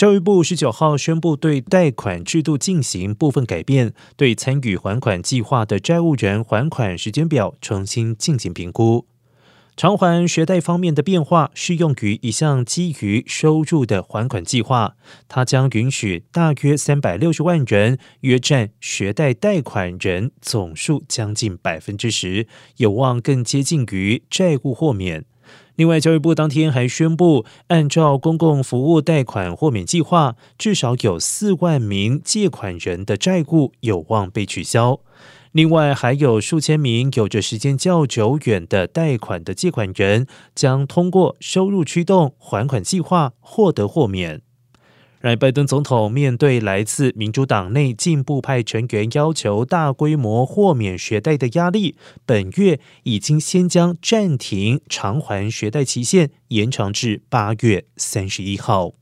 教育部十九号宣布，对贷款制度进行部分改变，对参与还款计划的债务人还款时间表重新进行评估。偿还学贷方面的变化适用于一项基于收入的还款计划，它将允许大约三百六十万人，约占学贷贷款人总数将近百分之十，有望更接近于债务豁免。另外，教育部当天还宣布，按照公共服务贷款豁免计划，至少有四万名借款人的债务有望被取消。另外，还有数千名有着时间较久远的贷款的借款人，将通过收入驱动还款计划获得豁免。让拜登总统面对来自民主党内进步派成员要求大规模豁免学贷的压力，本月已经先将暂停偿还学贷期限延长至八月三十一号。